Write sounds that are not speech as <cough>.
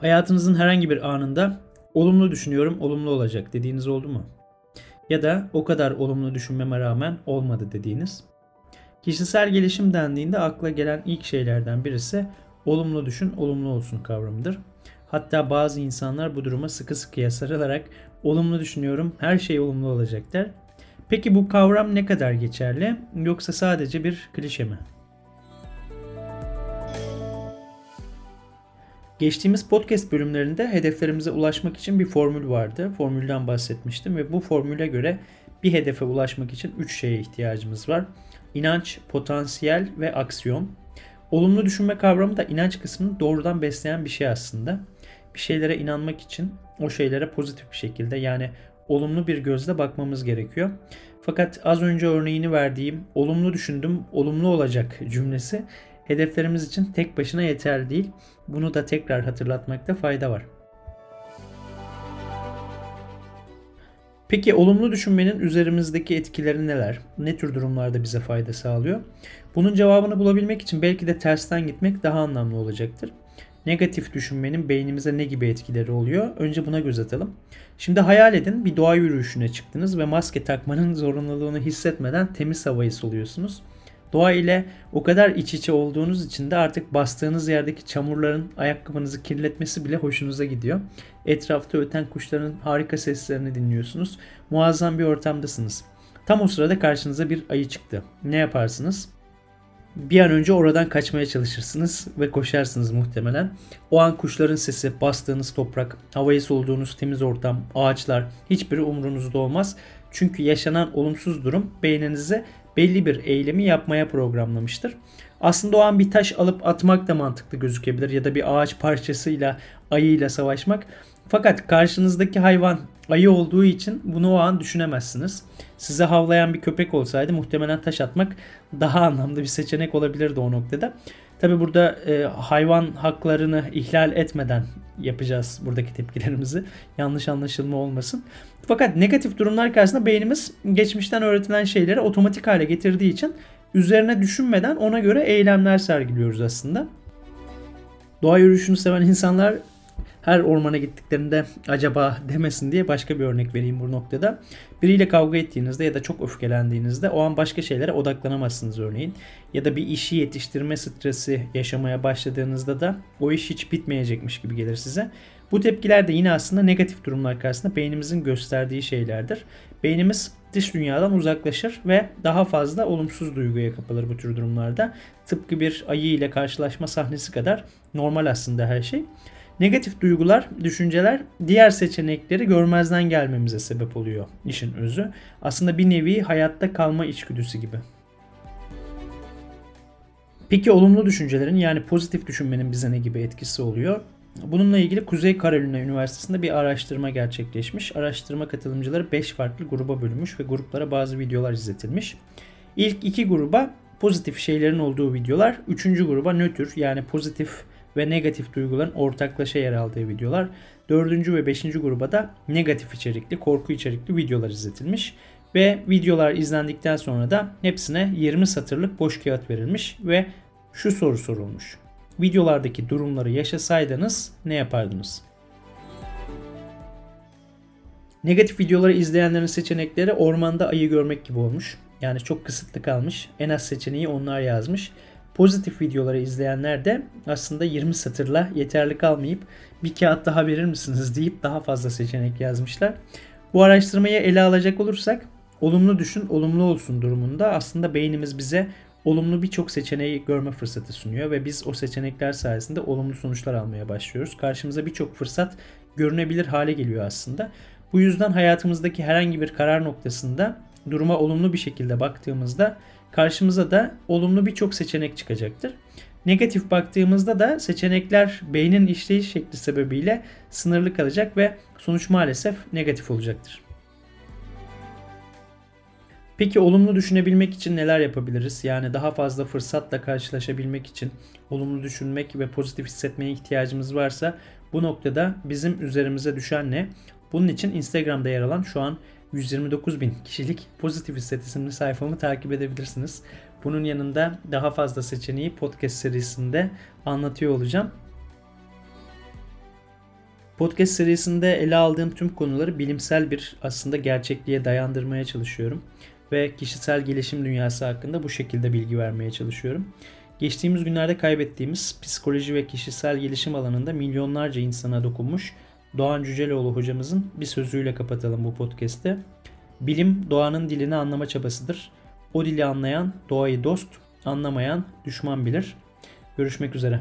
Hayatınızın herhangi bir anında olumlu düşünüyorum, olumlu olacak dediğiniz oldu mu? Ya da o kadar olumlu düşünmeme rağmen olmadı dediğiniz. Kişisel gelişim dendiğinde akla gelen ilk şeylerden birisi olumlu düşün, olumlu olsun kavramıdır. Hatta bazı insanlar bu duruma sıkı sıkıya sarılarak olumlu düşünüyorum, her şey olumlu olacak der. Peki bu kavram ne kadar geçerli yoksa sadece bir klişe mi? Geçtiğimiz podcast bölümlerinde hedeflerimize ulaşmak için bir formül vardı. Formülden bahsetmiştim ve bu formüle göre bir hedefe ulaşmak için 3 şeye ihtiyacımız var. İnanç, potansiyel ve aksiyon. Olumlu düşünme kavramı da inanç kısmını doğrudan besleyen bir şey aslında. Bir şeylere inanmak için o şeylere pozitif bir şekilde yani olumlu bir gözle bakmamız gerekiyor. Fakat az önce örneğini verdiğim olumlu düşündüm, olumlu olacak cümlesi hedeflerimiz için tek başına yeterli değil. Bunu da tekrar hatırlatmakta fayda var. Peki olumlu düşünmenin üzerimizdeki etkileri neler? Ne tür durumlarda bize fayda sağlıyor? Bunun cevabını bulabilmek için belki de tersten gitmek daha anlamlı olacaktır. Negatif düşünmenin beynimize ne gibi etkileri oluyor? Önce buna göz atalım. Şimdi hayal edin bir doğa yürüyüşüne çıktınız ve maske takmanın <laughs> zorunluluğunu hissetmeden temiz havayı soluyorsunuz. Doğa ile o kadar iç içe olduğunuz için de artık bastığınız yerdeki çamurların ayakkabınızı kirletmesi bile hoşunuza gidiyor. Etrafta öten kuşların harika seslerini dinliyorsunuz. Muazzam bir ortamdasınız. Tam o sırada karşınıza bir ayı çıktı. Ne yaparsınız? Bir an önce oradan kaçmaya çalışırsınız ve koşarsınız muhtemelen. O an kuşların sesi, bastığınız toprak, havayı soluduğunuz temiz ortam, ağaçlar hiçbiri umrunuzda olmaz. Çünkü yaşanan olumsuz durum beyninize belli bir eylemi yapmaya programlamıştır. Aslında o an bir taş alıp atmak da mantıklı gözükebilir ya da bir ağaç parçasıyla ayıyla savaşmak. Fakat karşınızdaki hayvan ayı olduğu için bunu o an düşünemezsiniz. Size havlayan bir köpek olsaydı muhtemelen taş atmak daha anlamlı bir seçenek olabilirdi o noktada. Tabi burada e, hayvan haklarını ihlal etmeden yapacağız buradaki tepkilerimizi. Yanlış anlaşılma olmasın. Fakat negatif durumlar karşısında beynimiz geçmişten öğretilen şeyleri otomatik hale getirdiği için üzerine düşünmeden ona göre eylemler sergiliyoruz aslında. Doğa yürüyüşünü seven insanlar her ormana gittiklerinde acaba demesin diye başka bir örnek vereyim bu noktada. Biriyle kavga ettiğinizde ya da çok öfkelendiğinizde o an başka şeylere odaklanamazsınız örneğin. Ya da bir işi yetiştirme stresi yaşamaya başladığınızda da o iş hiç bitmeyecekmiş gibi gelir size. Bu tepkiler de yine aslında negatif durumlar karşısında beynimizin gösterdiği şeylerdir. Beynimiz dış dünyadan uzaklaşır ve daha fazla olumsuz duyguya kapılır bu tür durumlarda. Tıpkı bir ayı ile karşılaşma sahnesi kadar normal aslında her şey. Negatif duygular, düşünceler diğer seçenekleri görmezden gelmemize sebep oluyor işin özü. Aslında bir nevi hayatta kalma içgüdüsü gibi. Peki olumlu düşüncelerin yani pozitif düşünmenin bize ne gibi etkisi oluyor? Bununla ilgili Kuzey Carolina Üniversitesi'nde bir araştırma gerçekleşmiş. Araştırma katılımcıları 5 farklı gruba bölünmüş ve gruplara bazı videolar izletilmiş. İlk iki gruba pozitif şeylerin olduğu videolar, üçüncü gruba nötr yani pozitif ve negatif duyguların ortaklaşa yer aldığı videolar. Dördüncü ve beşinci gruba da negatif içerikli, korku içerikli videolar izletilmiş. Ve videolar izlendikten sonra da hepsine 20 satırlık boş kağıt verilmiş ve şu soru sorulmuş. Videolardaki durumları yaşasaydınız ne yapardınız? Negatif videoları izleyenlerin seçenekleri ormanda ayı görmek gibi olmuş. Yani çok kısıtlı kalmış. En az seçeneği onlar yazmış. Pozitif videoları izleyenler de aslında 20 satırla yeterli kalmayıp bir kağıt daha verir misiniz deyip daha fazla seçenek yazmışlar. Bu araştırmayı ele alacak olursak olumlu düşün, olumlu olsun durumunda aslında beynimiz bize olumlu birçok seçeneği görme fırsatı sunuyor ve biz o seçenekler sayesinde olumlu sonuçlar almaya başlıyoruz. Karşımıza birçok fırsat görünebilir hale geliyor aslında. Bu yüzden hayatımızdaki herhangi bir karar noktasında duruma olumlu bir şekilde baktığımızda karşımıza da olumlu birçok seçenek çıkacaktır. Negatif baktığımızda da seçenekler beynin işleyiş şekli sebebiyle sınırlı kalacak ve sonuç maalesef negatif olacaktır. Peki olumlu düşünebilmek için neler yapabiliriz? Yani daha fazla fırsatla karşılaşabilmek için olumlu düşünmek ve pozitif hissetmeye ihtiyacımız varsa bu noktada bizim üzerimize düşen ne? Bunun için Instagram'da yer alan şu an 129 bin kişilik Pozitif Hisset sayfamı takip edebilirsiniz. Bunun yanında daha fazla seçeneği podcast serisinde anlatıyor olacağım. Podcast serisinde ele aldığım tüm konuları bilimsel bir aslında gerçekliğe dayandırmaya çalışıyorum ve kişisel gelişim dünyası hakkında bu şekilde bilgi vermeye çalışıyorum. Geçtiğimiz günlerde kaybettiğimiz psikoloji ve kişisel gelişim alanında milyonlarca insana dokunmuş Doğan Cüceloğlu hocamızın bir sözüyle kapatalım bu podcast'te. Bilim doğanın dilini anlama çabasıdır. O dili anlayan doğayı dost, anlamayan düşman bilir. Görüşmek üzere.